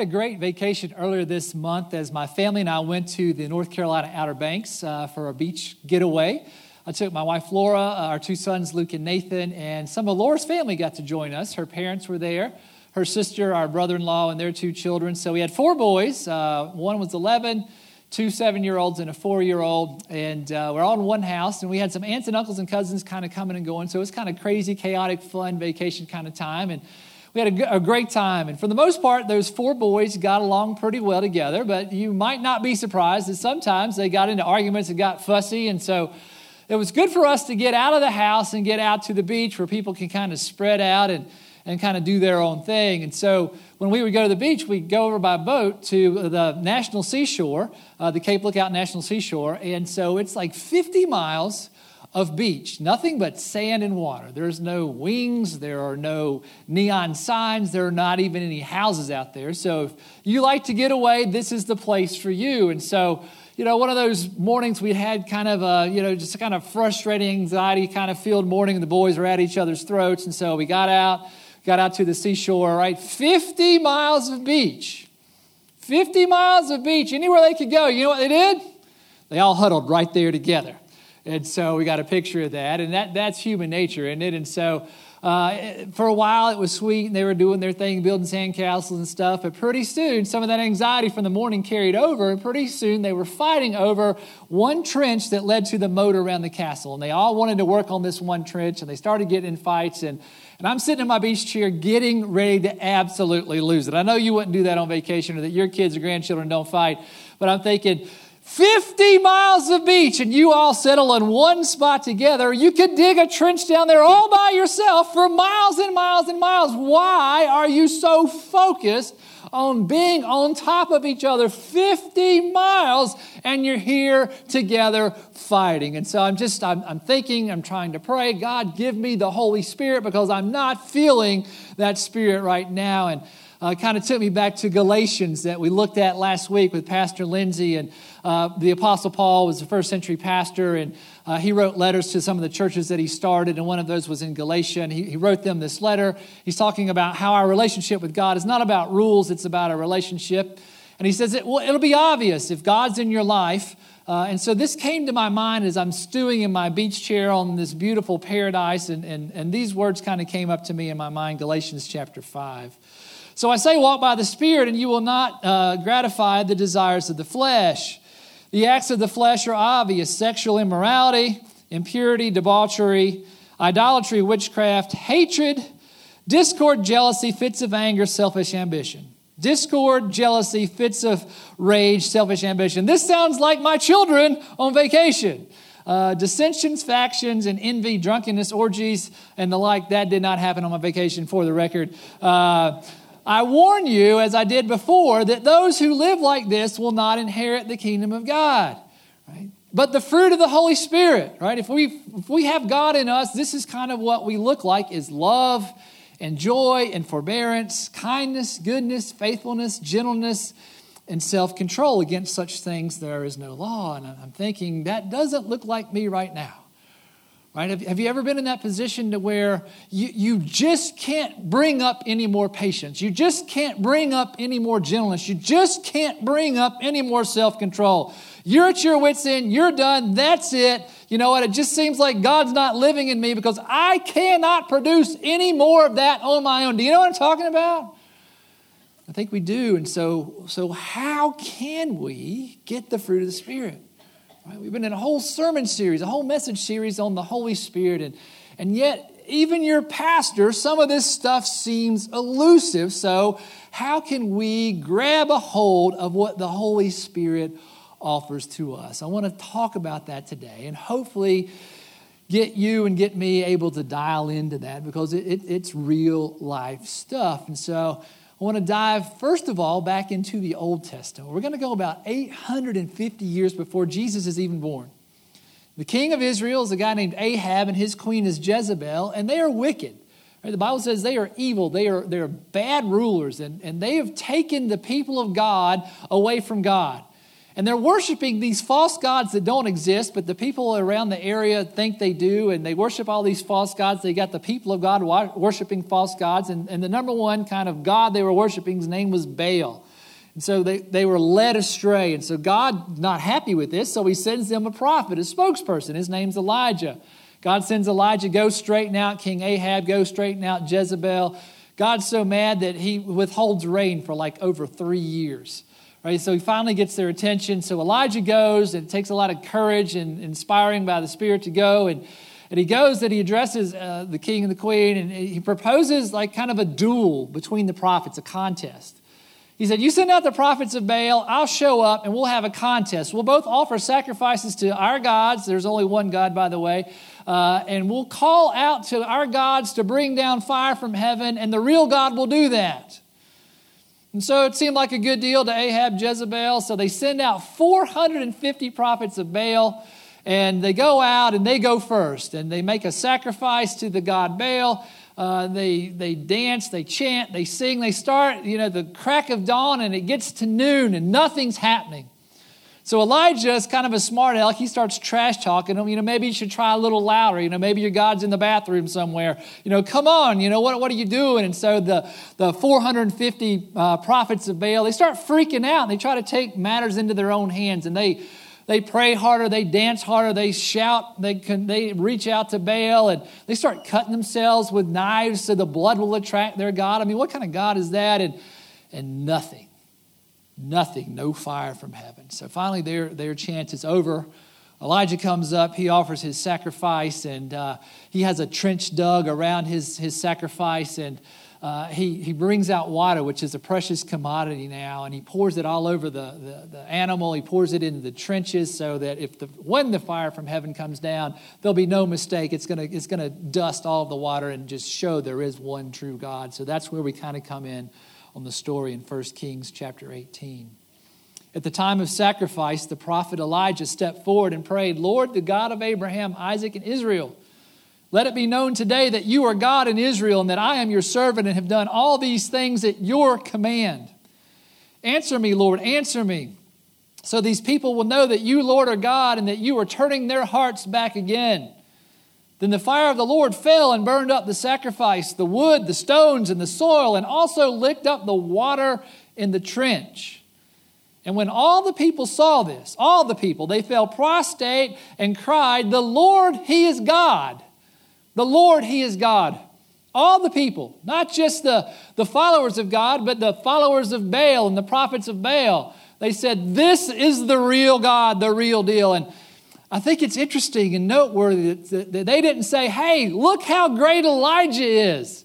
had a great vacation earlier this month as my family and I went to the North Carolina Outer Banks uh, for a beach getaway. I took my wife Laura, uh, our two sons Luke and Nathan, and some of Laura's family got to join us. Her parents were there, her sister, our brother in law, and their two children. So we had four boys. Uh, one was 11, two seven year olds, and a four year old. And uh, we're all in one house. And we had some aunts and uncles and cousins kind of coming and going. So it was kind of crazy, chaotic, fun vacation kind of time. And we had a, a, great time. And for the most part, those four boys got along pretty well together, but you might not be surprised that sometimes they got into arguments and got fussy. And so it was good for us to get out of the house and get out to the beach where people can kind of spread out and, and kind of do their own thing. And so when we would go to the beach, we'd go over by boat to the National Seashore, uh, the Cape Lookout National Seashore. And so it's like 50 miles of beach, nothing but sand and water. There's no wings, there are no neon signs, there are not even any houses out there. So if you like to get away, this is the place for you. And so, you know, one of those mornings we had kind of a, you know, just kind of frustrating, anxiety kind of filled morning, and the boys were at each other's throats. And so we got out, got out to the seashore, right? 50 miles of beach. 50 miles of beach, anywhere they could go. You know what they did? They all huddled right there together. And so we got a picture of that, and that, that's human nature, isn't it? And so uh, for a while it was sweet, and they were doing their thing, building sandcastles and stuff. But pretty soon, some of that anxiety from the morning carried over, and pretty soon they were fighting over one trench that led to the moat around the castle. And they all wanted to work on this one trench, and they started getting in fights. And, and I'm sitting in my beach chair getting ready to absolutely lose it. I know you wouldn't do that on vacation, or that your kids or grandchildren don't fight, but I'm thinking, 50 miles of beach and you all settle in one spot together, you could dig a trench down there all by yourself for miles and miles and miles. Why are you so focused on being on top of each other 50 miles and you're here together fighting? And so I'm just, I'm, I'm thinking, I'm trying to pray, God, give me the Holy Spirit because I'm not feeling that Spirit right now. And uh, kind of took me back to Galatians that we looked at last week with Pastor Lindsay. And uh, the Apostle Paul was a first century pastor, and uh, he wrote letters to some of the churches that he started, and one of those was in Galatia. And he, he wrote them this letter. He's talking about how our relationship with God is not about rules, it's about a relationship. And he says, it, well, it'll be obvious if God's in your life. Uh, and so this came to my mind as I'm stewing in my beach chair on this beautiful paradise, and, and, and these words kind of came up to me in my mind Galatians chapter 5. So I say, walk by the Spirit, and you will not uh, gratify the desires of the flesh. The acts of the flesh are obvious sexual immorality, impurity, debauchery, idolatry, witchcraft, hatred, discord, jealousy, fits of anger, selfish ambition. Discord, jealousy, fits of rage, selfish ambition. This sounds like my children on vacation. Uh, dissensions, factions, and envy, drunkenness, orgies, and the like. That did not happen on my vacation, for the record. Uh, I warn you, as I did before, that those who live like this will not inherit the kingdom of God. Right? But the fruit of the Holy Spirit, right? If we if we have God in us, this is kind of what we look like is love and joy and forbearance, kindness, goodness, faithfulness, gentleness, and self-control. Against such things there is no law. And I'm thinking that doesn't look like me right now. Right? Have, have you ever been in that position to where you, you just can't bring up any more patience? You just can't bring up any more gentleness. You just can't bring up any more self control. You're at your wits' end. You're done. That's it. You know what? It just seems like God's not living in me because I cannot produce any more of that on my own. Do you know what I'm talking about? I think we do. And so, so how can we get the fruit of the Spirit? Right? We've been in a whole sermon series, a whole message series on the Holy Spirit, and, and yet, even your pastor, some of this stuff seems elusive. So, how can we grab a hold of what the Holy Spirit offers to us? I want to talk about that today, and hopefully, get you and get me able to dial into that because it, it, it's real life stuff. And so, I want to dive, first of all, back into the Old Testament. We're going to go about 850 years before Jesus is even born. The king of Israel is a guy named Ahab, and his queen is Jezebel, and they are wicked. The Bible says they are evil, they are, they are bad rulers, and, and they have taken the people of God away from God. And they're worshiping these false gods that don't exist, but the people around the area think they do, and they worship all these false gods. They got the people of God worshiping false gods, and, and the number one kind of God they were worshiping's name was Baal. And so they, they were led astray. And so God, not happy with this, so he sends them a prophet, a spokesperson. His name's Elijah. God sends Elijah, go straighten out King Ahab, go straighten out Jezebel. God's so mad that he withholds rain for like over three years. Right? So he finally gets their attention. So Elijah goes, and it takes a lot of courage and inspiring by the Spirit to go. And, and he goes that he addresses uh, the king and the queen, and he proposes like kind of a duel between the prophets, a contest. He said, You send out the prophets of Baal, I'll show up, and we'll have a contest. We'll both offer sacrifices to our gods. There's only one God, by the way. Uh, and we'll call out to our gods to bring down fire from heaven, and the real God will do that. And so it seemed like a good deal to Ahab, Jezebel. So they send out 450 prophets of Baal, and they go out and they go first, and they make a sacrifice to the god Baal. Uh, they, they dance, they chant, they sing, they start, you know, the crack of dawn and it gets to noon and nothing's happening. So Elijah is kind of a smart aleck. He starts trash talking them. You know, maybe you should try a little louder. You know, maybe your God's in the bathroom somewhere. You know, come on. You know, what, what are you doing? And so the, the 450 uh, prophets of Baal, they start freaking out. And they try to take matters into their own hands. And they they pray harder, they dance harder, they shout, they, can, they reach out to Baal, and they start cutting themselves with knives so the blood will attract their God. I mean, what kind of God is that? And, and nothing, nothing, no fire from heaven. So finally, their, their chance is over. Elijah comes up, he offers his sacrifice, and uh, he has a trench dug around his, his sacrifice, and uh, he, he brings out water, which is a precious commodity now, and he pours it all over the, the, the, animal. He pours it into the trenches so that if the, when the fire from heaven comes down, there'll be no mistake. It's going to it's to dust all of the water and just show there is one true God. So that's where we kind of come in on the story in 1 Kings chapter 18. At the time of sacrifice, the prophet Elijah stepped forward and prayed, Lord, the God of Abraham, Isaac, and Israel, let it be known today that you are God in Israel and that I am your servant and have done all these things at your command. Answer me, Lord, answer me. So these people will know that you, Lord, are God and that you are turning their hearts back again. Then the fire of the Lord fell and burned up the sacrifice, the wood, the stones, and the soil, and also licked up the water in the trench. And when all the people saw this, all the people, they fell prostrate and cried, The Lord, He is God. The Lord, He is God. All the people, not just the, the followers of God, but the followers of Baal and the prophets of Baal, they said, This is the real God, the real deal. And I think it's interesting and noteworthy that, they didn't say, Hey, look how great Elijah is.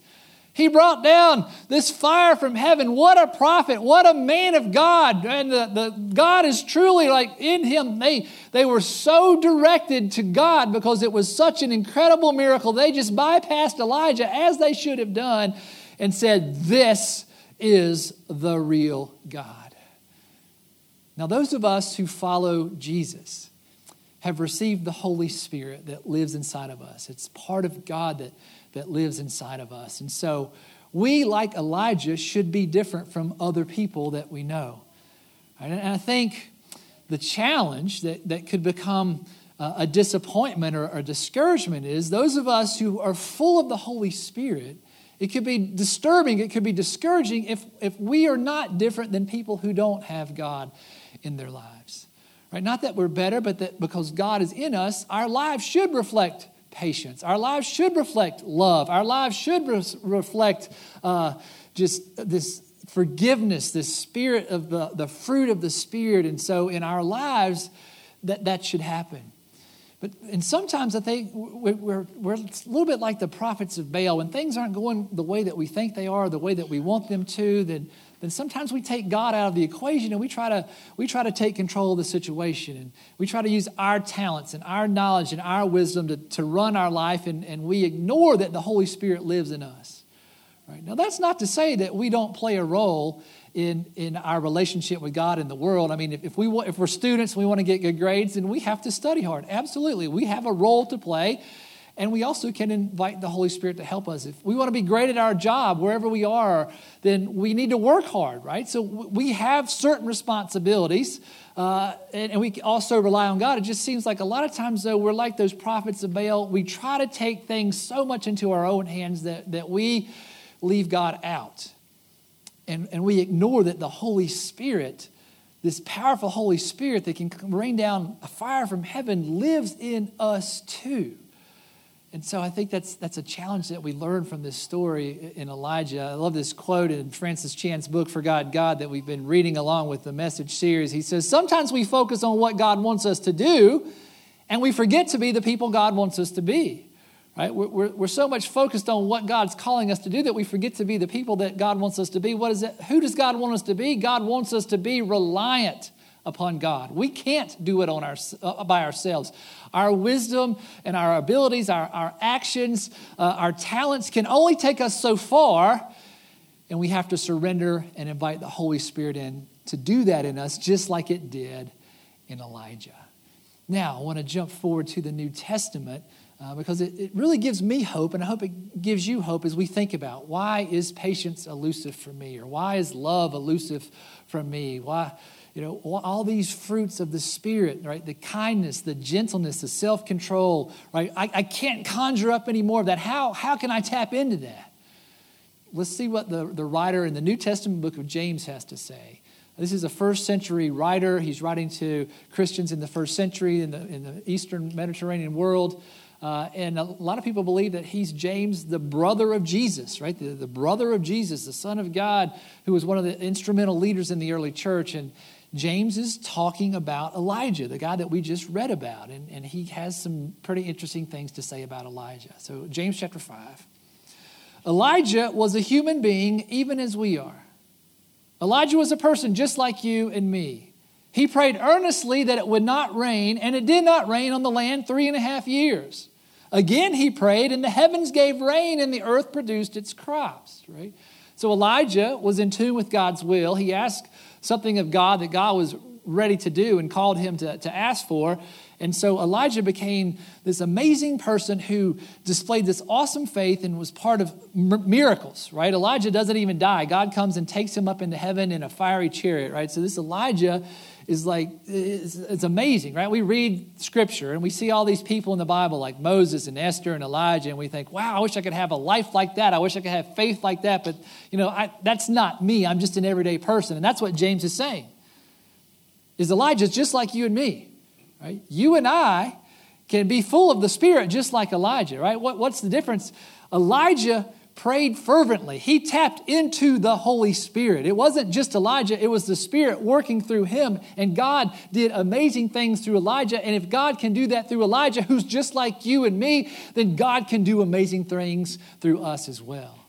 He brought down this fire from heaven. What a prophet. What a man of God. And the, the, God is truly like in him. They, they were so directed to God because it was such an incredible miracle. They just bypassed Elijah as they should have done and said, This is the real God. Now, those of us who follow Jesus have received the Holy Spirit that lives inside of us. It's part of God that that lives inside of us. And so we, like Elijah, should be different from other people that we know. And I think the challenge that, that could become a disappointment or a discouragement is those of us who are full of the Holy Spirit, it could be disturbing, it could be discouraging if, if we are not different than people who don't have God in their lives. Right? Not that we're better, but that because God is in us, our lives should reflect patience. Our lives should reflect love. Our lives should re- reflect uh, just this forgiveness, this spirit of the, the fruit of the Spirit. And so in our lives, that, that should happen. But, and sometimes I think we're, we're a little bit like the prophets of Baal. When things aren't going the way that we think they are, the way that we want them to, then then sometimes we take God out of the equation and we try to we try to take control of the situation and we try to use our talents and our knowledge and our wisdom to, to run our life and, and we ignore that the Holy Spirit lives in us. Right? Now that's not to say that we don't play a role in, in our relationship with God in the world. I mean, if, if, we, if we're students we want to get good grades, then we have to study hard. Absolutely. We have a role to play and we also can invite the Holy Spirit to help us. If we want to be great at our job, wherever we are, then we need to work hard, right? So we have certain responsibilities, uh, and, and, we also rely on God. It just seems like a lot of times, though, we're like those prophets of Baal. We try to take things so much into our own hands that, that we leave God out. and, and we ignore that the Holy Spirit, this powerful Holy Spirit that can rain down a fire from heaven, lives in us too. And so I think that's, that's a challenge that we learn from this story in Elijah. I love this quote in Francis Chan's book, Forgotten God, that we've been reading along with the message series. He says, Sometimes we focus on what God wants us to do, and we forget to be the people God wants us to be. Right? We're, we're, we're so much focused on what God's calling us to do that we forget to be the people that God wants us to be. What is it? Who does God want us to be? God wants us to be reliant upon God. We can't do it on our, uh, by ourselves. Our wisdom and our abilities, our, our actions, uh, our talents can only take us so far, and we have to surrender and invite the Holy Spirit in to do that in us, just like it did in Elijah. Now, I want to jump forward to the New Testament. Uh, because it, it really gives me hope, and I hope it gives you hope as we think about why is patience elusive for me, or why is love elusive for me? Why, you know, all these fruits of the Spirit, right? The kindness, the gentleness, the self control, right? I, I can't conjure up any more of that. How, how can I tap into that? Let's see what the, the writer in the New Testament book of James has to say. This is a first century writer. He's writing to Christians in the first century in the, in the Eastern Mediterranean world. Uh, and a lot of people believe that he's James, the brother of Jesus, right? The, the brother of Jesus, the Son of God, who was one of the instrumental leaders in the early church. And James is talking about Elijah, the guy that we just read about, and, and he has some pretty interesting things to say about Elijah. So, James chapter 5. Elijah was a human being, even as we are. Elijah was a person just like you and me. He prayed earnestly that it would not rain, and it did not rain on the land three and a half years. Again, he prayed, and the heavens gave rain, and the earth produced its crops, right? So Elijah was in tune with God's will. He asked something of God that God was ready to do and called him to, to ask for. And so Elijah became this amazing person who displayed this awesome faith and was part of miracles, right? Elijah doesn't even die. God comes and takes him up into heaven in a fiery chariot, right? So this Elijah is like, it's, it's, amazing, right? We read scripture and we see all these people in the Bible like Moses and Esther and Elijah, and we think, wow, I wish I could have a life like that. I wish I could have faith like that. But, you know, I, that's not me. I'm just an everyday person. And that's what James is saying. Is Elijah just like you and me, right? You and I can be full of the Spirit just like Elijah, right? What, what's the difference? Elijah prayed fervently. He tapped into the Holy Spirit. It wasn't just Elijah, it was the Spirit working through him. And God did amazing things through Elijah. And if God can do that through Elijah, who's just like you and me, then God can do amazing things through us as well.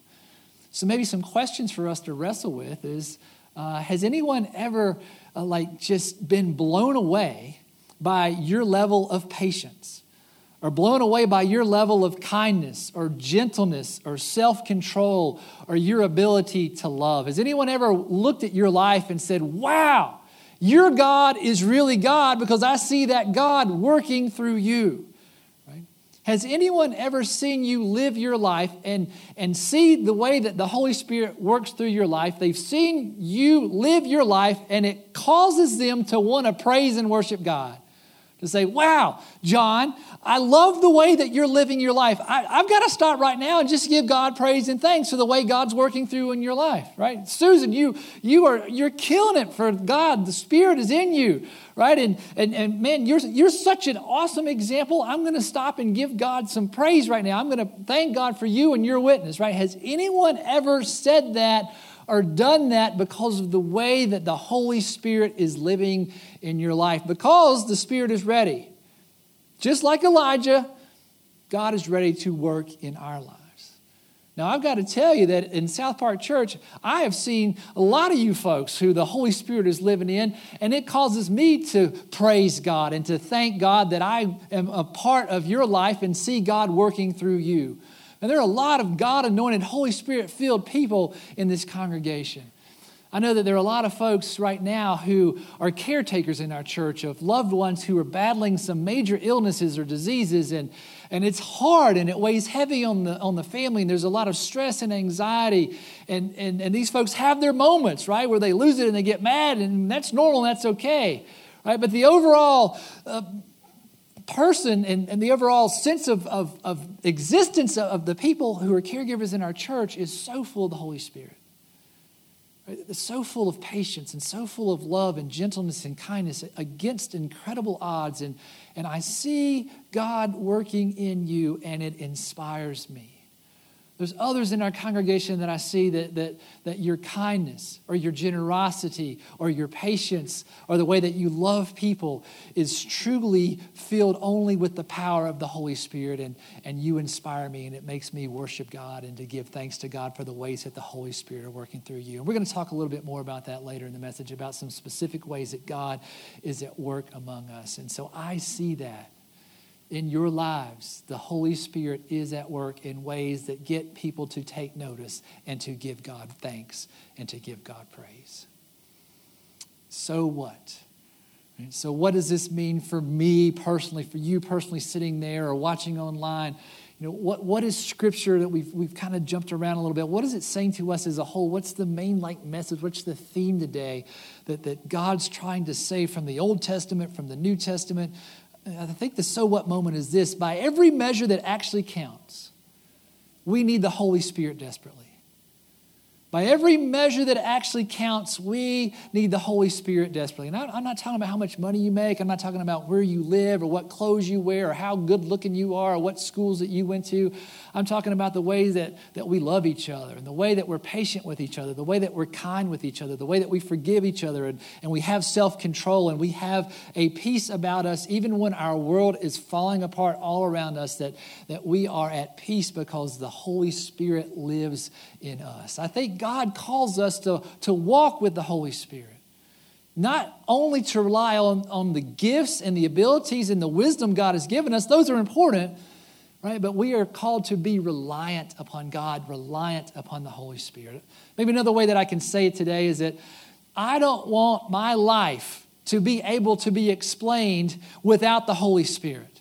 So, maybe some questions for us to wrestle with is uh, Has anyone ever, uh, like, just been blown away by your level of patience? Are blown away by your level of kindness or gentleness or self control or your ability to love. Has anyone ever looked at your life and said, Wow, your God is really God because I see that God working through you? Has anyone ever seen you live your life and, and see the way that the Holy Spirit works through your life? They've seen you live your life and it causes them to want to praise and worship God to say, Wow, John, I love the way that you're living your life. I, have got to stop right now and just give God praise and thanks for the way God's working through in your life, right? Susan, you, you are, you're killing it for God. The Spirit is in you, right? And, and, and man, you're, you're such an awesome example. I'm going to stop and give God some praise right now. I'm going to thank God for you and your witness, right? Has anyone ever said that or done that because of the way that the Holy Spirit is living in your life? Because the Spirit is ready. Just like Elijah, God is ready to work in our lives. Now, I've got to tell you that in South Park Church, I have seen a lot of you folks who the Holy Spirit is living in, and it causes me to praise God and to thank God that I am a part of your life and see God working through you. And there are a lot of God anointed, Holy Spirit filled people in this congregation. I know that there are a lot of folks right now who are caretakers in our church of loved ones who are battling some major illnesses or diseases, and, and it's hard and it weighs heavy on the, on the family, and there's a lot of stress and anxiety. And, and, and these folks have their moments, right, where they lose it and they get mad, and that's normal and that's okay, right? But the overall uh, person and, and the overall sense of, of, of existence of the people who are caregivers in our church is so full of the Holy Spirit. It's so full of patience and so full of love and gentleness and kindness against incredible odds. And, and I see God working in you, and it inspires me. There's others in our congregation that I see that, that, that your kindness or your generosity or your patience or the way that you love people is truly filled only with the power of the Holy Spirit. And, and you inspire me, and it makes me worship God and to give thanks to God for the ways that the Holy Spirit are working through you. And we're going to talk a little bit more about that later in the message about some specific ways that God is at work among us. And so I see that in your lives, the Holy Spirit is at work in ways that get people to take notice and to give God thanks and to give God praise. So what? So, what does this mean for me personally, for you personally sitting there or watching online? You know, what, what is scripture that we've, we've kind of jumped around a little bit? What is it saying to us as a whole? What's the main like message? What's the theme today that, that God's trying to say from the Old Testament, from the New Testament? Uh, I think the so what moment is this by every measure that actually counts, we need the Holy Spirit desperately. By every measure that actually counts, we need the Holy Spirit desperately. And I'm not talking about how much money you make. I'm not talking about where you live or what clothes you wear or how good looking you are or what schools that you went to. I'm talking about the ways that, that we love each other and the way that we're patient with each other, the way that we're kind with each other, the way that we forgive each other and, and we have self control and we have a peace about us, even when our world is falling apart all around us, that, that we are at peace because the Holy Spirit lives in us. I think God calls us to, to walk with the Holy Spirit. Not only to rely on, on the gifts and the abilities and the wisdom God has given us, those are important, right? But we are called to be reliant upon God, reliant upon the Holy Spirit. Maybe another way that I can say it today is that I don't want my life to be able to be explained without the Holy Spirit.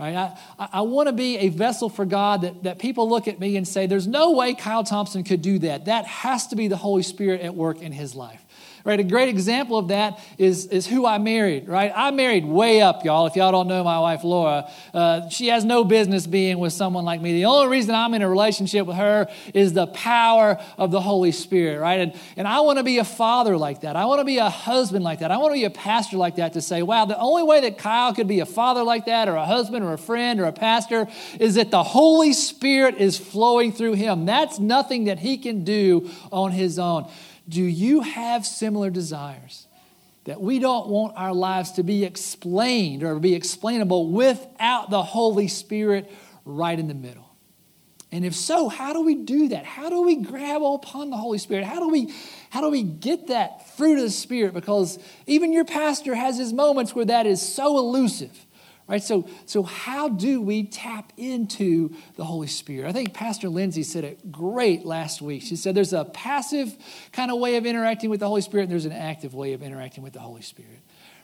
Right? I, I want to be a vessel for God that, that people look at me and say, there's no way Kyle Thompson could do that. That has to be the Holy Spirit at work in his life. Right? A great example of that is, is who I married, right? I married way up, y'all. If y'all don't know my wife, Laura, uh, she has no business being with someone like me. The only reason I'm in a relationship with her is the power of the Holy Spirit, right? And, and I want to be a father like that. I want to be a husband like that. I want to be a pastor like that to say, wow, the only way that Kyle could be a father like that, or a husband, or a friend, or a pastor, is that the Holy Spirit is flowing through him. That's nothing that he can do on his own. Do you have similar desires? That we don't want our lives to be explained or be explainable without the Holy Spirit right in the middle. And if so, how do we do that? How do we grab upon the Holy Spirit? How do we how do we get that fruit of the Spirit? Because even your pastor has his moments where that is so elusive. Right? So, so how do we tap into the Holy Spirit? I think Pastor Lindsay said it great last week. She said there's a passive kind of way of interacting with the Holy Spirit, and there's an active way of interacting with the Holy Spirit.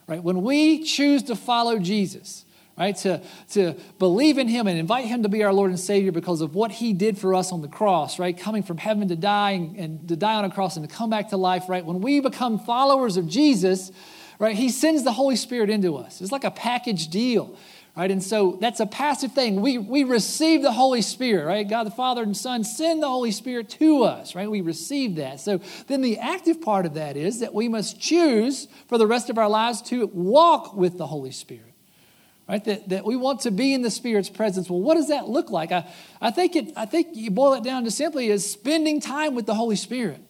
Right? When we choose to follow Jesus, right, to, to believe in Him and invite Him to be our Lord and Savior because of what He did for us on the cross, right, coming from heaven to die and, and to die on a cross and to come back to life, right? When we become followers of Jesus, right? He sends the Holy Spirit into us. It's like a package deal, right? And so that's a passive thing. We, we receive the Holy Spirit, right? God the Father and Son send the Holy Spirit to us, right? We receive that. So then the active part of that is that we must choose for the rest of our lives to walk with the Holy Spirit. Right? That, that we want to be in the Spirit's presence. Well, what does that look like? I, I, think it, I think you boil it down to simply is spending time with the Holy Spirit.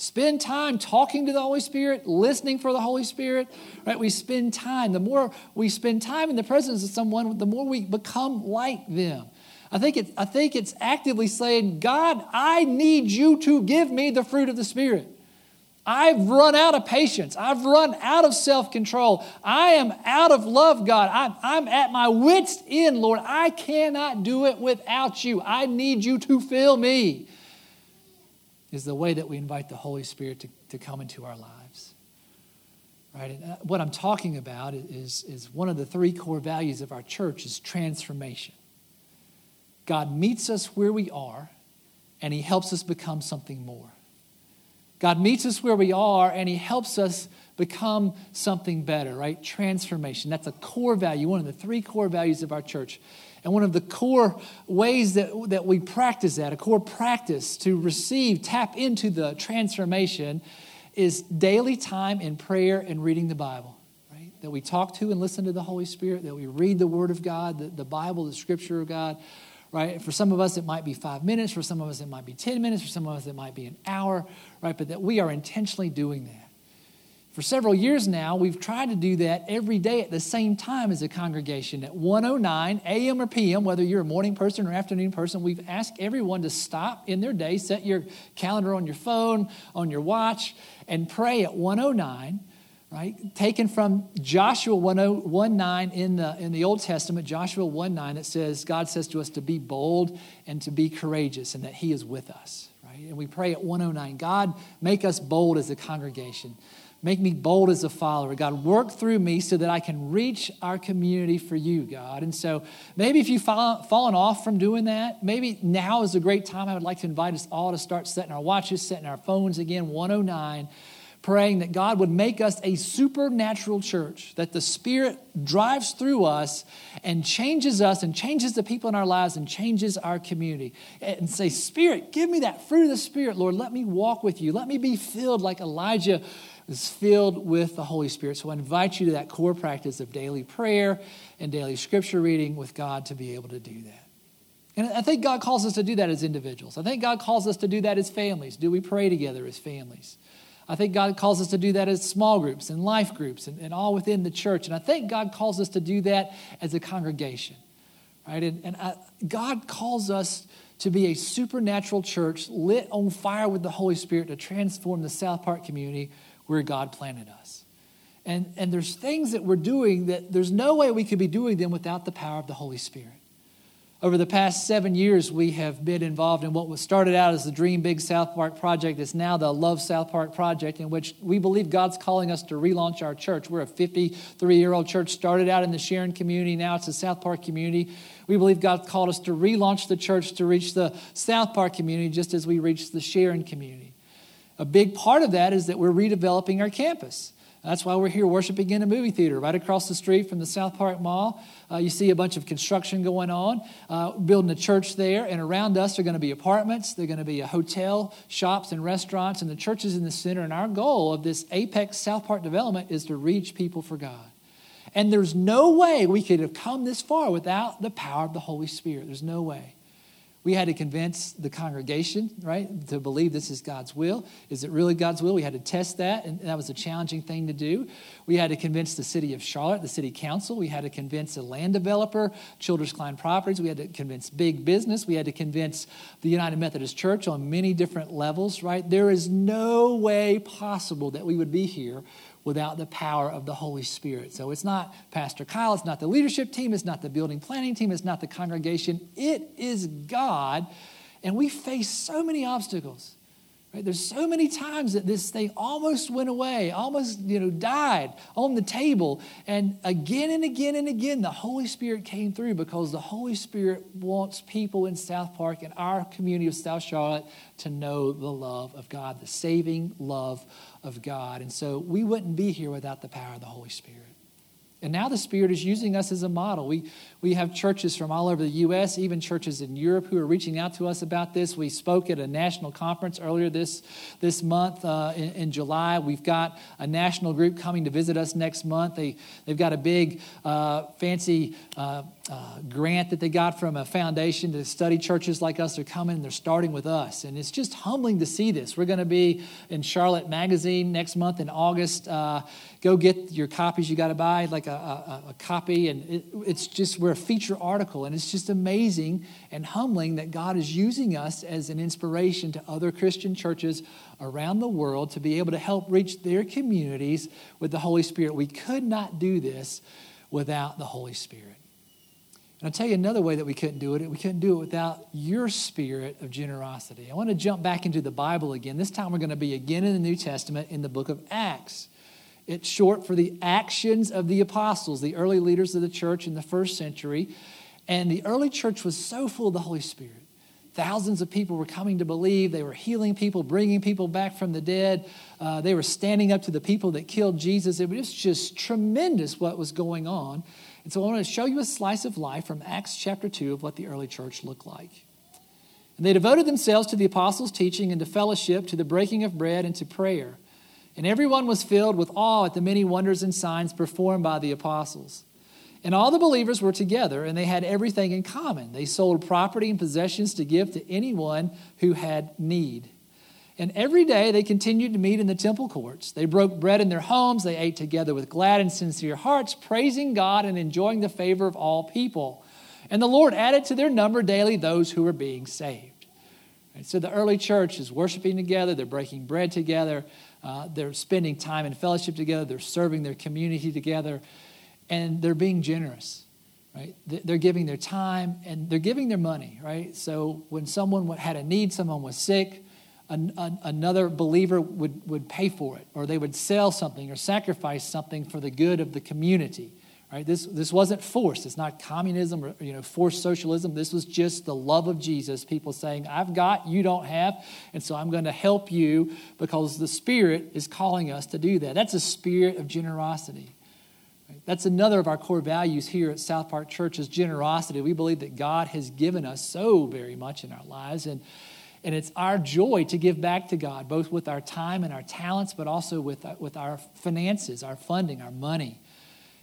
Spend time talking to the Holy Spirit, listening for the Holy Spirit, right? We spend time. The more we spend time in the presence of someone, the more we become like them. I think, it, I think it's actively saying, God, I need you to give me the fruit of the Spirit. I've run out of patience. I've run out of self control. I am out of love, God. I'm, I'm at my wits' end, Lord. I cannot do it without you. I need you to fill me is the way that we invite the Holy Spirit to, to come into our lives. Right? And uh, what I'm talking about is, is one of the three core values of our church is transformation. God meets us where we are, and He helps us become something more. God meets us where we are, and He helps us become something better, right? Transformation. That's a core value, one of the three core values of our church. And one of the core ways that, that we practice that, a core practice to receive, tap into the transformation, is daily time in prayer and reading the Bible. Right? That we talk to and listen to the Holy Spirit, that we read the Word of God, the, the Bible, the Scripture of God. Right? For some of us, it might be five minutes. For some of us, it might be 10 minutes. For some of us, it might be an hour. Right? But that we are intentionally doing that. For several years now, we've tried to do that every day at the same time as a congregation at 109 a.m. or p.m., whether you're a morning person or afternoon person. We've asked everyone to stop in their day, set your calendar on your phone, on your watch, and pray at 109 right? Taken from Joshua 1:9 in the, in the Old Testament, Joshua 1:9 that says, God says to us to be bold and to be courageous and that He is with us, right? And we pray at 109, God, make us bold as a congregation. Make me bold as a follower. God, work through me so that I can reach our community for you, God. And so maybe if you've fallen off from doing that, maybe now is a great time. I would like to invite us all to start setting our watches, setting our phones again, 109, praying that God would make us a supernatural church, that the Spirit drives through us and changes us and changes the people in our lives and changes our community. And say, Spirit, give me that fruit of the Spirit, Lord. Let me walk with you. Let me be filled like Elijah is filled with the Holy Spirit. So I invite you to that core practice of daily prayer and daily scripture reading with God to be able to do that. And I think God calls us to do that as individuals. I think God calls us to do that as families. Do we pray together as families? I think God calls us to do that as small groups and life groups and, and all within the church. And I think God calls us to do that as a congregation. Right? And, and I, God calls us to be a supernatural church lit on fire with the Holy Spirit to transform the South Park community where God planted us. And, and there's things that we're doing that there's no way we could be doing them without the power of the Holy Spirit. Over the past seven years, we have been involved in what was started out as the Dream Big South Park project. It's now the Love South Park project, in which we believe God's calling us to relaunch our church. We're a 53 year old church, started out in the Sharon community, now it's a South Park community. We believe God called us to relaunch the church to reach the South Park community just as we reached the Sharon community. A big part of that is that we're redeveloping our campus. That's why we're here worshiping in a movie theater right across the street from the South Park Mall. Uh, you see a bunch of construction going on, uh, building a church there, and around us are going to be apartments. They're going to be a hotel, shops, and restaurants, and the church is in the center. And our goal of this Apex South Park development is to reach people for God. And there's no way we could have come this far without the power of the Holy Spirit. There's no way. We had to convince the congregation, right, to believe this is God's will. Is it really God's will? We had to test that, and that was a challenging thing to do. We had to convince the city of Charlotte, the city council. We had to convince a land developer, Childress Klein Properties. We had to convince big business. We had to convince the United Methodist Church on many different levels, right? There is no way possible that we would be here without the power of the Holy Spirit. So it's not Pastor Kyle, it's not the leadership team, it's not the building planning team, it's not the congregation. It is God. And we face so many obstacles. Right? There's so many times that this thing almost went away, almost you know died on the table, and again and again and again the Holy Spirit came through because the Holy Spirit wants people in South Park and our community of South Charlotte to know the love of God, the saving love of God. And so we wouldn't be here without the power of the Holy Spirit. And now the Spirit is using us as a model. We, we have churches from all over the U.S., even churches in Europe who are reaching out to us about this. We spoke at a national conference earlier this, this month uh, in, in, July. We've got a national group coming to visit us next month. They, they've got a big, uh, fancy uh, uh grant that they got from a foundation to study churches like us. They're coming, they're starting with us. And it's just humbling to see this. We're going to be in Charlotte Magazine next month in August. Uh, go get your copies. You got to buy like a, a, a copy. And it, it's just, we're a feature article. And it's just amazing and humbling that God is using us as an inspiration to other Christian churches around the world to be able to help reach their communities with the Holy Spirit. We could not do this without the Holy Spirit. And I'll tell you another way that we couldn't do it. We couldn't do it without your spirit of generosity. I want to jump back into the Bible again. This time we're going to be again in the New Testament in the book of Acts. It's short for the actions of the apostles, the early leaders of the church in the first century. And the early church was so full of the Holy Spirit. Thousands of people were coming to believe. They were healing people, bringing people back from the dead. Uh, they were standing up to the people that killed Jesus. It was just tremendous what was going on. And so I want to show you a slice of life from Acts chapter 2 of what the early church looked like. And they devoted themselves to the apostles' teaching and to fellowship, to the breaking of bread and to prayer. And everyone was filled with awe at the many wonders and signs performed by the apostles. And all the believers were together, and they had everything in common. They sold property and possessions to give to anyone who had need. And every day they continued to meet in the temple courts. They broke bread in their homes. They ate together with glad and sincere hearts, praising God and enjoying the favor of all people. And the Lord added to their number daily those who were being saved. And so the early church is worshiping together, they're breaking bread together, uh, they're spending time in fellowship together, they're serving their community together. And they're being generous right? They're giving their time and they're giving their money right? So when someone had a need someone was sick an, an, another believer would, would pay for it or they would sell something or sacrifice something for the good of the community right? This, this wasn't forced. It's not communism or you know forced socialism. This was just the love of jesus people saying i've got you don't have and so i'm going to help you because the spirit is calling us to do that. That's a spirit of generosity. That's another of our core values here at South Park Church is generosity. We believe that God has given us so very much in our lives, and, and it's our joy to give back to God, both with our time and our talents, but also with, with our finances, our funding, our money.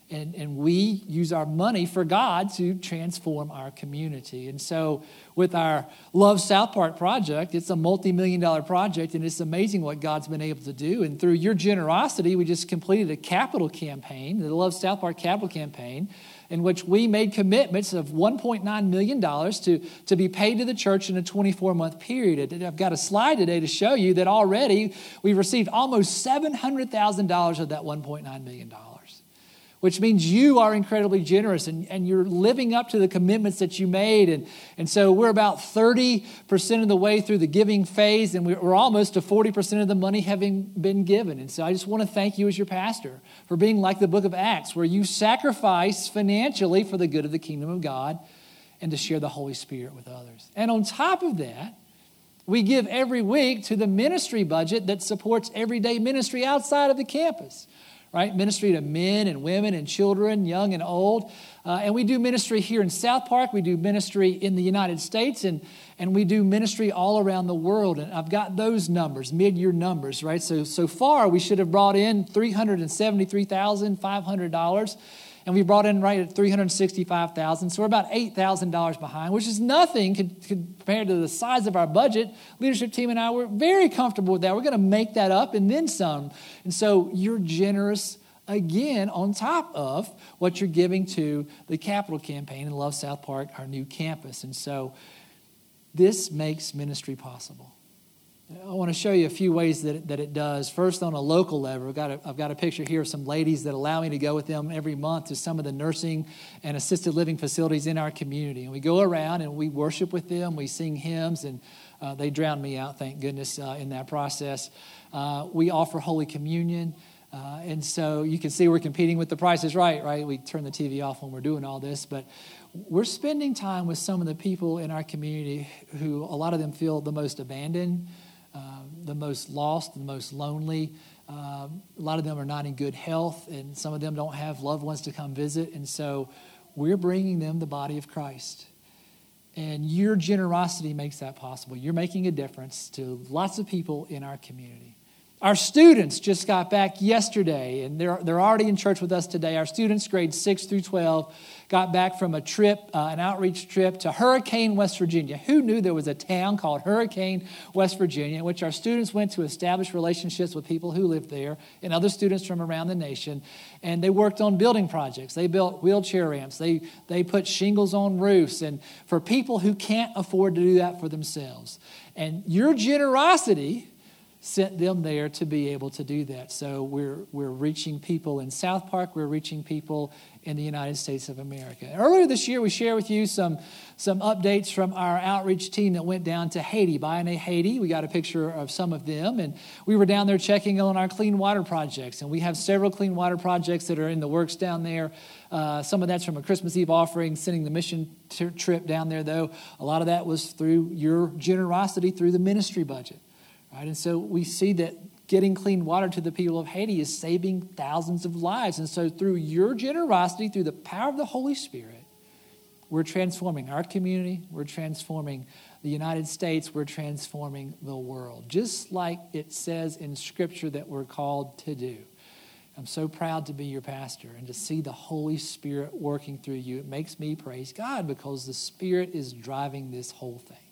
And, and we use our money for God to transform our community. And so, with our Love South Park project, it's a multi million dollar project, and it's amazing what God's been able to do. And through your generosity, we just completed a capital campaign, the Love South Park capital campaign, in which we made commitments of $1.9 million to, to be paid to the church in a 24 month period. I've got a slide today to show you that already we've received almost $700,000 of that $1.9 million which means you are incredibly generous and, and you're living up to the commitments that you made. And, and so we're about 30% of the way through the giving phase, and we're almost to 40% of the money having been given. And so I just want to thank you as your pastor for being like the book of Acts, where you sacrifice financially for the good of the kingdom of God and to share the Holy Spirit with others. And on top of that, we give every week to the ministry budget that supports everyday ministry outside of the campus right? Ministry to men and women and children, young and old. Uh, and we do ministry here in South Park. We do ministry in the United States, and, and we do ministry all around the world. And I've got those numbers, mid year numbers, right? So, so far, we should have brought in $373,500 and we brought in right at 365,000. So we're about $8,000 behind, which is nothing compared to the size of our budget. Leadership team and I were very comfortable with that. We're going to make that up and then some. And so you're generous again on top of what you're giving to the capital campaign in Love South Park, our new campus. And so this makes ministry possible. I want to show you a few ways that it, that it does. First, on a local level, I've got, a, I've got a picture here of some ladies that allow me to go with them every month to some of the nursing and assisted living facilities in our community. And we go around and we worship with them, we sing hymns, and uh, they drown me out, thank goodness, uh, in that process. Uh, we offer Holy Communion. Uh, and so you can see we're competing with the Price Is Right, right? We turn the TV off when we're doing all this, but we're spending time with some of the people in our community who a lot of them feel the most abandoned the most lost, the most lonely. Uh, a lot of them are not in good health, and some of them don't have loved ones to come visit. And so we're bringing them the body of Christ. And your generosity makes that possible. You're making a difference to lots of people in our community. Our students just got back yesterday, and they're, they're already in church with us today. Our students, grades 6 through 12, got back from a trip, uh, an outreach trip to Hurricane, West Virginia. Who knew there was a town called Hurricane, West Virginia, in which our students went to establish relationships with people who lived there and other students from around the nation? And they worked on building projects. They built wheelchair ramps, they, they put shingles on roofs, and for people who can't afford to do that for themselves. And your generosity sent them there to be able to do that. So we're, we're reaching people in South Park, we're reaching people in the United States of America. Earlier this year, we shared with you some, some updates from our outreach team that went down to Haiti, Bayonne, Haiti. We got a picture of some of them, and we were down there checking on our clean water projects. And we have several clean water projects that are in the works down there. Uh, some of that's from a Christmas Eve offering, sending the mission t- trip down there, though. A lot of that was through your generosity through the ministry budget. Right? And so we see that getting clean water to the people of Haiti is saving thousands of lives. And so, through your generosity, through the power of the Holy Spirit, we're transforming our community, we're transforming the United States, we're transforming the world, just like it says in Scripture that we're called to do. I'm so proud to be your pastor and to see the Holy Spirit working through you. It makes me praise God because the Spirit is driving this whole thing.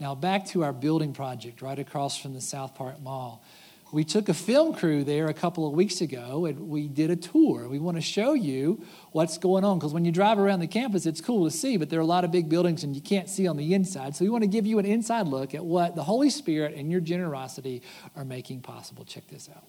Now, back to our building project right across from the South Park Mall. We took a film crew there a couple of weeks ago and we did a tour. We want to show you what's going on because when you drive around the campus, it's cool to see, but there are a lot of big buildings and you can't see on the inside. So we want to give you an inside look at what the Holy Spirit and your generosity are making possible. Check this out.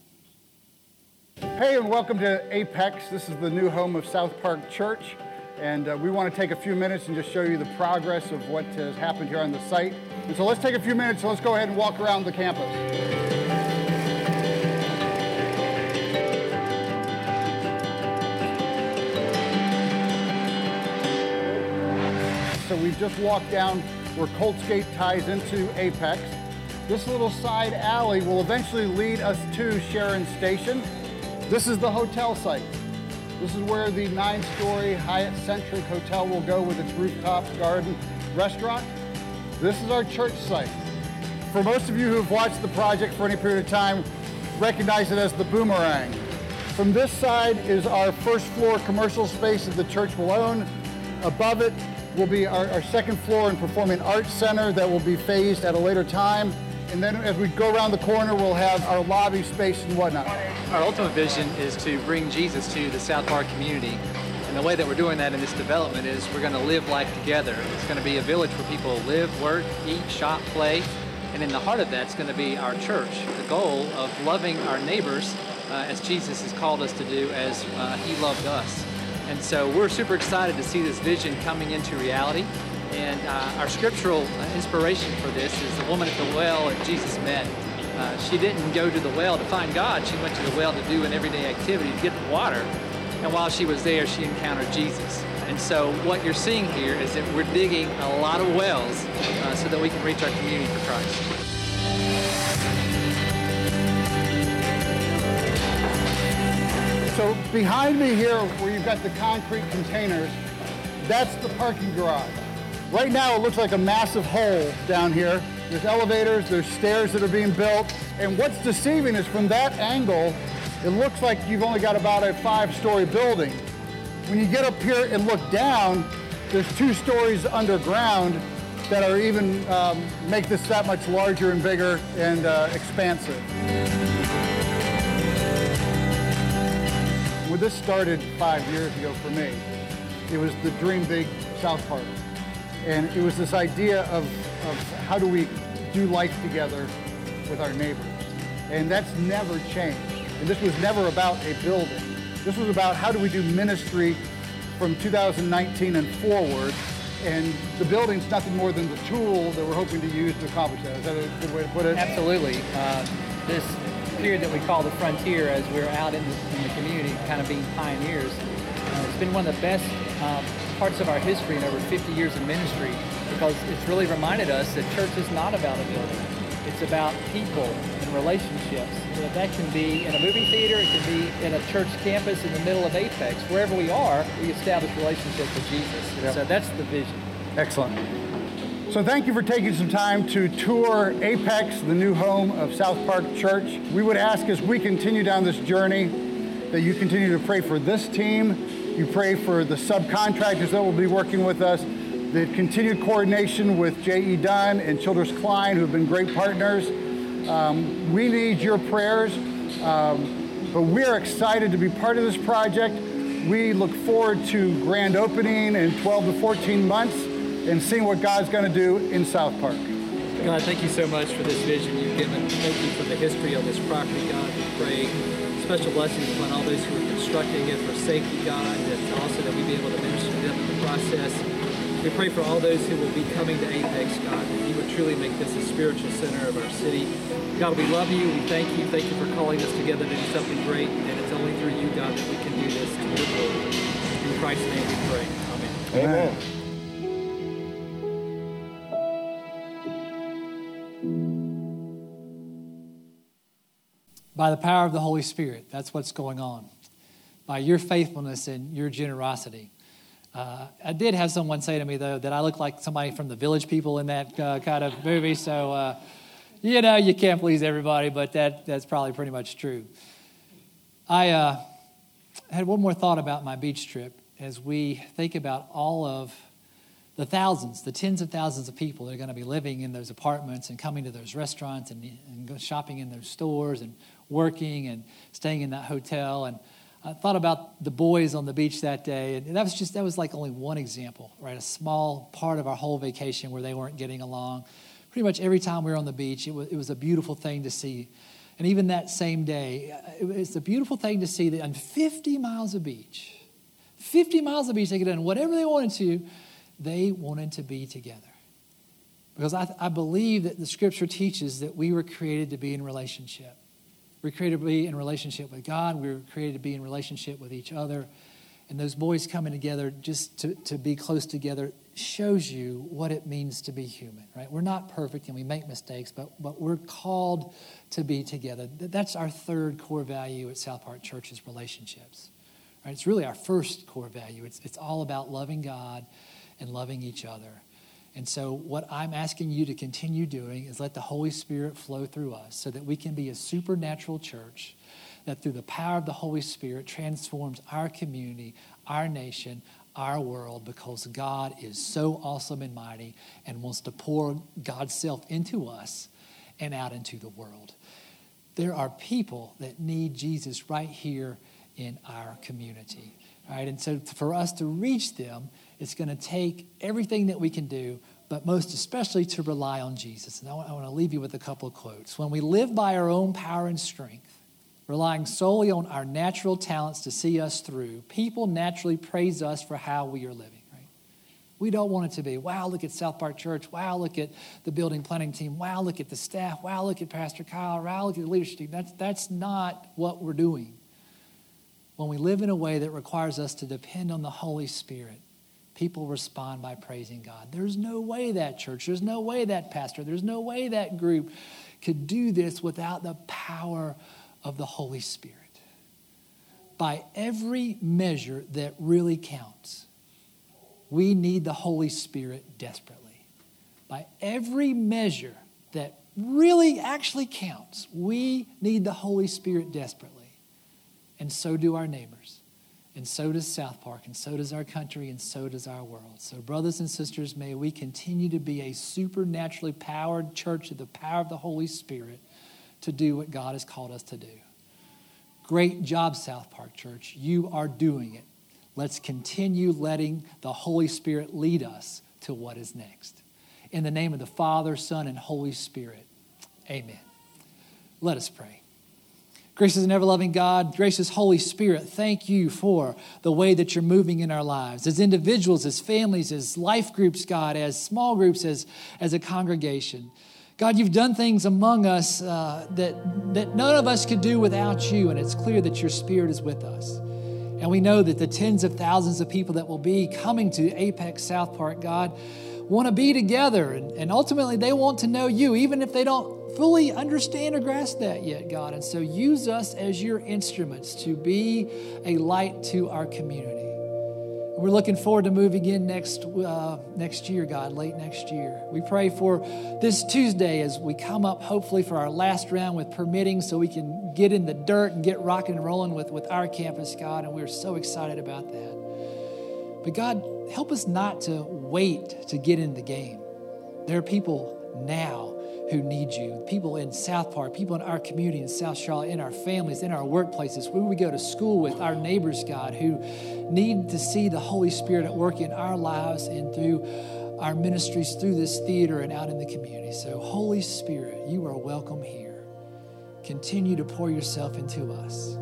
Hey, and welcome to Apex. This is the new home of South Park Church. And uh, we want to take a few minutes and just show you the progress of what has happened here on the site. And so let's take a few minutes let's go ahead and walk around the campus. So we've just walked down where Colts Gate ties into Apex. This little side alley will eventually lead us to Sharon Station. This is the hotel site. This is where the nine-story Hyatt Centric Hotel will go with its rooftop garden restaurant. This is our church site. For most of you who have watched the project for any period of time, recognize it as the boomerang. From this side is our first floor commercial space that the church will own. Above it will be our, our second floor and performing arts center that will be phased at a later time. And then as we go around the corner, we'll have our lobby space and whatnot. Our ultimate vision is to bring Jesus to the South Park community. And the way that we're doing that in this development is we're going to live life together. It's going to be a village where people live, work, eat, shop, play. And in the heart of that, it's going to be our church. The goal of loving our neighbors uh, as Jesus has called us to do, as uh, he loved us. And so we're super excited to see this vision coming into reality. And uh, our scriptural inspiration for this is the woman at the well that Jesus met. Uh, she didn't go to the well to find God. She went to the well to do an everyday activity to get the water. And while she was there, she encountered Jesus. And so what you're seeing here is that we're digging a lot of wells uh, so that we can reach our community for Christ. So behind me here, where you've got the concrete containers, that's the parking garage. Right now, it looks like a massive hole down here. There's elevators, there's stairs that are being built. And what's deceiving is from that angle, it looks like you've only got about a five-story building. When you get up here and look down, there's two stories underground that are even um, make this that much larger and bigger and uh, expansive. When this started five years ago for me, it was the Dream Big South Park. And it was this idea of, of how do we do life together with our neighbors. And that's never changed. And this was never about a building. This was about how do we do ministry from 2019 and forward. And the building's nothing more than the tool that we're hoping to use to accomplish that. Is that a good way to put it? Absolutely. Uh, this period that we call the frontier as we're out in the, in the community kind of being pioneers, uh, it's been one of the best um, parts of our history in over 50 years of ministry because it's really reminded us that church is not about a building. It's about people and relationships. So that can be in a movie theater, it can be in a church campus in the middle of Apex. Wherever we are, we establish relationships with Jesus. Yep. So that's the vision. Excellent. So thank you for taking some time to tour Apex, the new home of South Park Church. We would ask as we continue down this journey that you continue to pray for this team you pray for the subcontractors that will be working with us, the continued coordination with J.E. Dunn and Childress Klein, who have been great partners. Um, we need your prayers, um, but we're excited to be part of this project. We look forward to grand opening in 12 to 14 months and seeing what God's going to do in South Park. God, thank you so much for this vision you've given. Thank you for the history of this property, God. We pray special blessings upon all those who are constructing it for safety, God, and also that we be able to minister to them in the process. We pray for all those who will be coming to Apex, God, that you would truly make this a spiritual center of our city. God, we love you. We thank you. Thank you for calling us together to do something great. And it's only through you, God, that we can do this to your glory. In Christ's name we pray. Amen. Amen. by the power of the Holy Spirit. That's what's going on. By your faithfulness and your generosity. Uh, I did have someone say to me, though, that I look like somebody from the village people in that uh, kind of movie. So, uh, you know, you can't please everybody, but that, that's probably pretty much true. I uh, had one more thought about my beach trip as we think about all of the thousands, the tens of thousands of people that are going to be living in those apartments and coming to those restaurants and, and shopping in those stores and working and staying in that hotel. And I thought about the boys on the beach that day, and that was just that was like only one example, right? A small part of our whole vacation where they weren't getting along. Pretty much every time we were on the beach, it was, it was a beautiful thing to see. And even that same day, uh, it's a beautiful thing to see that on 50 miles of beach, 50 miles of beach, they could have done whatever they wanted to, they wanted to be together. Because I, I believe that the scripture teaches that we were created to be in relationship. We were created to be in relationship with God. We were created to be in relationship with each other. And those boys coming together just to, to be close together shows you what it means to be human, right? We're not perfect and we make mistakes, but, but we're called to be together. That's our third core value at South Park Church is relationships. Right? It's really our first core value. It's, it's all about loving God and loving each other. And so, what I'm asking you to continue doing is let the Holy Spirit flow through us so that we can be a supernatural church that, through the power of the Holy Spirit, transforms our community, our nation, our world because God is so awesome and mighty and wants to pour God's self into us and out into the world. There are people that need Jesus right here in our community. Right? And so for us to reach them, it's going to take everything that we can do, but most especially to rely on Jesus. And I want, I want to leave you with a couple of quotes. When we live by our own power and strength, relying solely on our natural talents to see us through, people naturally praise us for how we are living. Right? We don't want it to be, wow, look at South Park Church. Wow, look at the building planning team. Wow, look at the staff. Wow, look at Pastor Kyle. Wow, look at the leadership team. That's, that's not what we're doing. When we live in a way that requires us to depend on the Holy Spirit, people respond by praising God. There's no way that church, there's no way that pastor, there's no way that group could do this without the power of the Holy Spirit. By every measure that really counts, we need the Holy Spirit desperately. By every measure that really actually counts, we need the Holy Spirit desperately. And so do our neighbors. And so does South Park, and so does our country, and so does our world. So, brothers and sisters, may we continue to be a supernaturally powered church of the power of the Holy Spirit to do what God has called us to do. Great job, South Park Church. You are doing it. Let's continue letting the Holy Spirit lead us to what is next. In the name of the Father, Son, and Holy Spirit, amen. Let us pray. Gracious and ever loving God, gracious Holy Spirit, thank you for the way that you're moving in our lives as individuals, as families, as life groups, God, as small groups, as, as a congregation. God, you've done things among us uh, that, that none of us could do without you, and it's clear that your Spirit is with us. And we know that the tens of thousands of people that will be coming to Apex South Park, God, want to be together, and, and ultimately they want to know you, even if they don't fully understand or grasp that yet, God. And so use us as your instruments to be a light to our community. We're looking forward to moving in next, uh, next year, God, late next year. We pray for this Tuesday as we come up, hopefully, for our last round with permitting so we can get in the dirt and get rocking and rolling with, with our campus, God. And we're so excited about that. But God, help us not to wait to get in the game. There are people now who need you. People in South Park, people in our community in South Charlotte, in our families, in our workplaces, where we go to school with our neighbors, God, who need to see the Holy Spirit at work in our lives and through our ministries, through this theater and out in the community. So, Holy Spirit, you are welcome here. Continue to pour yourself into us.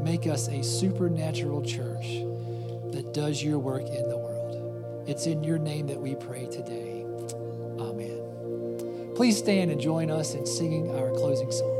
Make us a supernatural church that does your work in the. It's in your name that we pray today. Amen. Please stand and join us in singing our closing song.